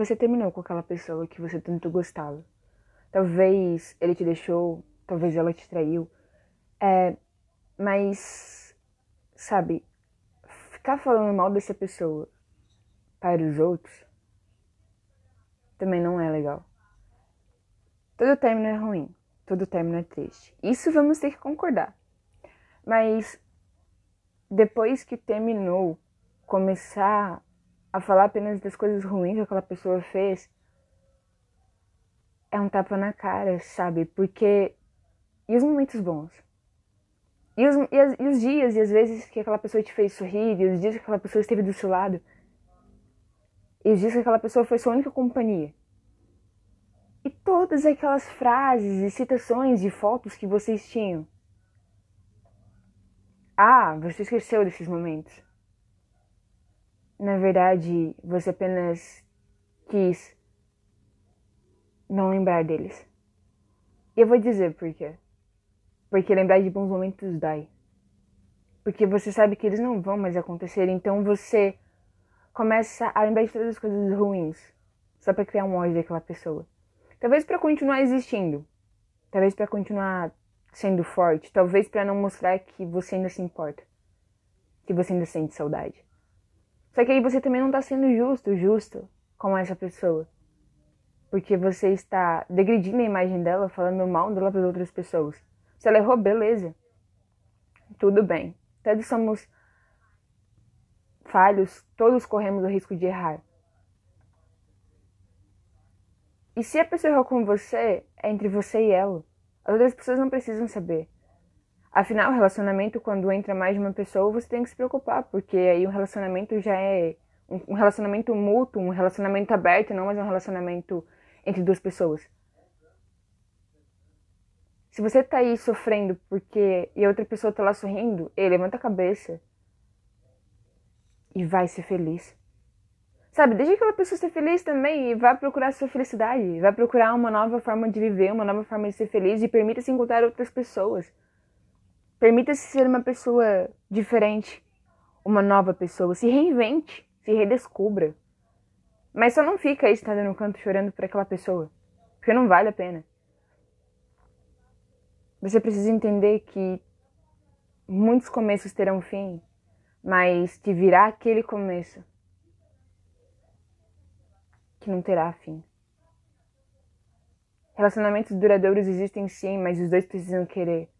você terminou com aquela pessoa que você tanto gostava. Talvez ele te deixou, talvez ela te traiu. É, mas, sabe, ficar falando mal dessa pessoa para os outros também não é legal. Todo término é ruim, todo término é triste. Isso vamos ter que concordar. Mas depois que terminou, começar a falar apenas das coisas ruins que aquela pessoa fez, é um tapa na cara, sabe? Porque. E os momentos bons? E os, e, as, e os dias e as vezes que aquela pessoa te fez sorrir, e os dias que aquela pessoa esteve do seu lado, e os dias que aquela pessoa foi sua única companhia. E todas aquelas frases e citações e fotos que vocês tinham. Ah, você esqueceu desses momentos. Na verdade, você apenas quis não lembrar deles. E eu vou dizer por quê. Porque lembrar de bons momentos dói. Porque você sabe que eles não vão mais acontecer, então você começa a lembrar de todas as coisas ruins, só para criar um ódio daquela pessoa. Talvez para continuar existindo, talvez para continuar sendo forte, talvez para não mostrar que você ainda se importa, que você ainda sente saudade. Só que aí você também não tá sendo justo, justo com essa pessoa. Porque você está degredindo a imagem dela, falando mal dela para outras pessoas. Se ela errou, beleza. Tudo bem. Todos somos falhos, todos corremos o risco de errar. E se a pessoa errou com você, é entre você e ela. As outras pessoas não precisam saber. Afinal, relacionamento, quando entra mais de uma pessoa, você tem que se preocupar, porque aí o relacionamento já é um relacionamento mútuo, um relacionamento aberto, não mais um relacionamento entre duas pessoas. Se você tá aí sofrendo porque e a outra pessoa tá lá sorrindo, ei, levanta a cabeça e vai ser feliz. Sabe, deixa aquela pessoa ser feliz também e vá procurar sua felicidade. Vai procurar uma nova forma de viver, uma nova forma de ser feliz e permita-se encontrar outras pessoas. Permita-se ser uma pessoa diferente, uma nova pessoa. Se reinvente, se redescubra. Mas só não fica aí estando no canto chorando por aquela pessoa, porque não vale a pena. Você precisa entender que muitos começos terão fim, mas que virá aquele começo que não terá fim. Relacionamentos duradouros existem sim, mas os dois precisam querer.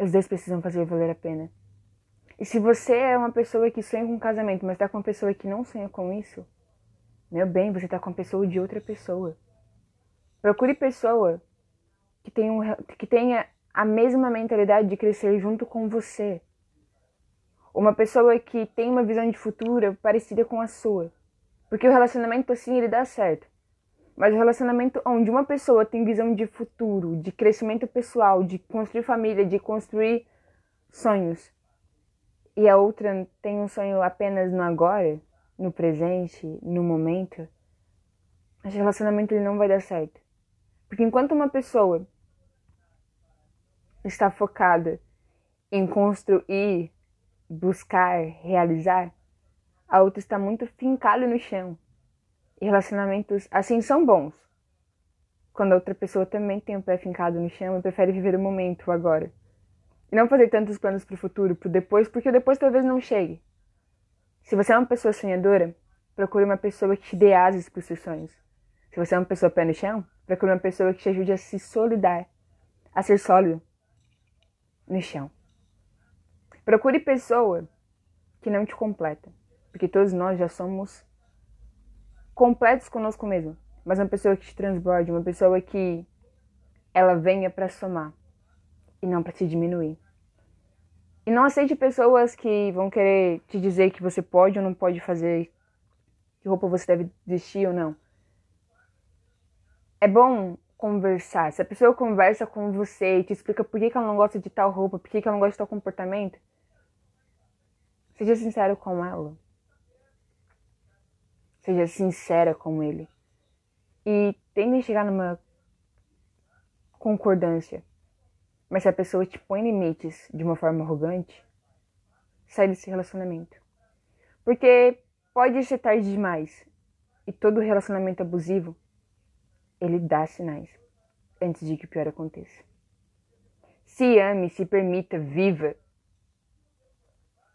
Os dois precisam fazer valer a pena. E se você é uma pessoa que sonha com um casamento, mas está com uma pessoa que não sonha com isso, meu bem, você está com a pessoa de outra pessoa. Procure pessoa que tenha, um, que tenha a mesma mentalidade de crescer junto com você. Uma pessoa que tem uma visão de futuro parecida com a sua. Porque o relacionamento assim ele dá certo. Mas o relacionamento onde uma pessoa tem visão de futuro, de crescimento pessoal, de construir família, de construir sonhos, e a outra tem um sonho apenas no agora, no presente, no momento, esse relacionamento ele não vai dar certo. Porque enquanto uma pessoa está focada em construir, buscar, realizar, a outra está muito fincada no chão. E relacionamentos assim são bons. Quando a outra pessoa também tem o pé fincado no chão e prefere viver o momento, o agora. E não fazer tantos planos para o futuro, para depois, porque o depois talvez não chegue. Se você é uma pessoa sonhadora, procure uma pessoa que te dê asas para os seus sonhos. Se você é uma pessoa pé no chão, procure uma pessoa que te ajude a se solidar, a ser sólido no chão. Procure pessoa que não te completa. Porque todos nós já somos completos conosco mesmo. Mas uma pessoa que te transborde, uma pessoa que ela venha para somar e não para te diminuir. E não aceite pessoas que vão querer te dizer que você pode ou não pode fazer, que roupa você deve vestir ou não. É bom conversar. Se a pessoa conversa com você e te explica por que, ela não gosta de tal roupa, por que, que ela não gosta de tal comportamento, seja sincero com ela. Seja sincera com ele. E tente chegar numa concordância. Mas se a pessoa te põe limites de uma forma arrogante, sai desse relacionamento. Porque pode ser tarde demais. E todo relacionamento abusivo, ele dá sinais antes de que o pior aconteça. Se ame, se permita, viva.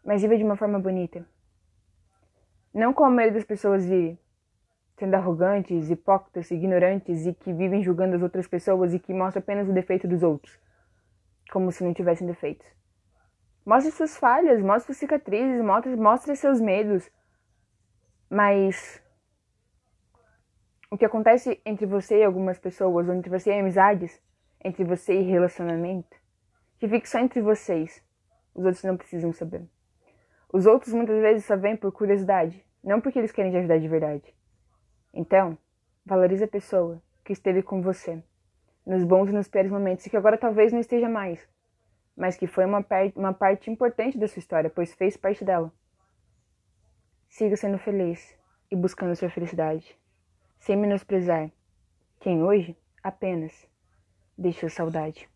Mas viva de uma forma bonita. Não com maioria das pessoas de sendo arrogantes, hipócritas, ignorantes e que vivem julgando as outras pessoas e que mostram apenas o defeito dos outros, como se não tivessem defeitos. Mostre suas falhas, mostre suas cicatrizes, mostre, mostre seus medos. Mas o que acontece entre você e algumas pessoas, ou entre você e amizades, entre você e relacionamento, que fique só entre vocês. Os outros não precisam saber. Os outros muitas vezes só vêm por curiosidade, não porque eles querem te ajudar de verdade. Então, valorize a pessoa que esteve com você, nos bons e nos piores momentos, e que agora talvez não esteja mais, mas que foi uma, uma parte importante da sua história, pois fez parte dela. Siga sendo feliz e buscando sua felicidade, sem menosprezar quem hoje apenas deixou saudade.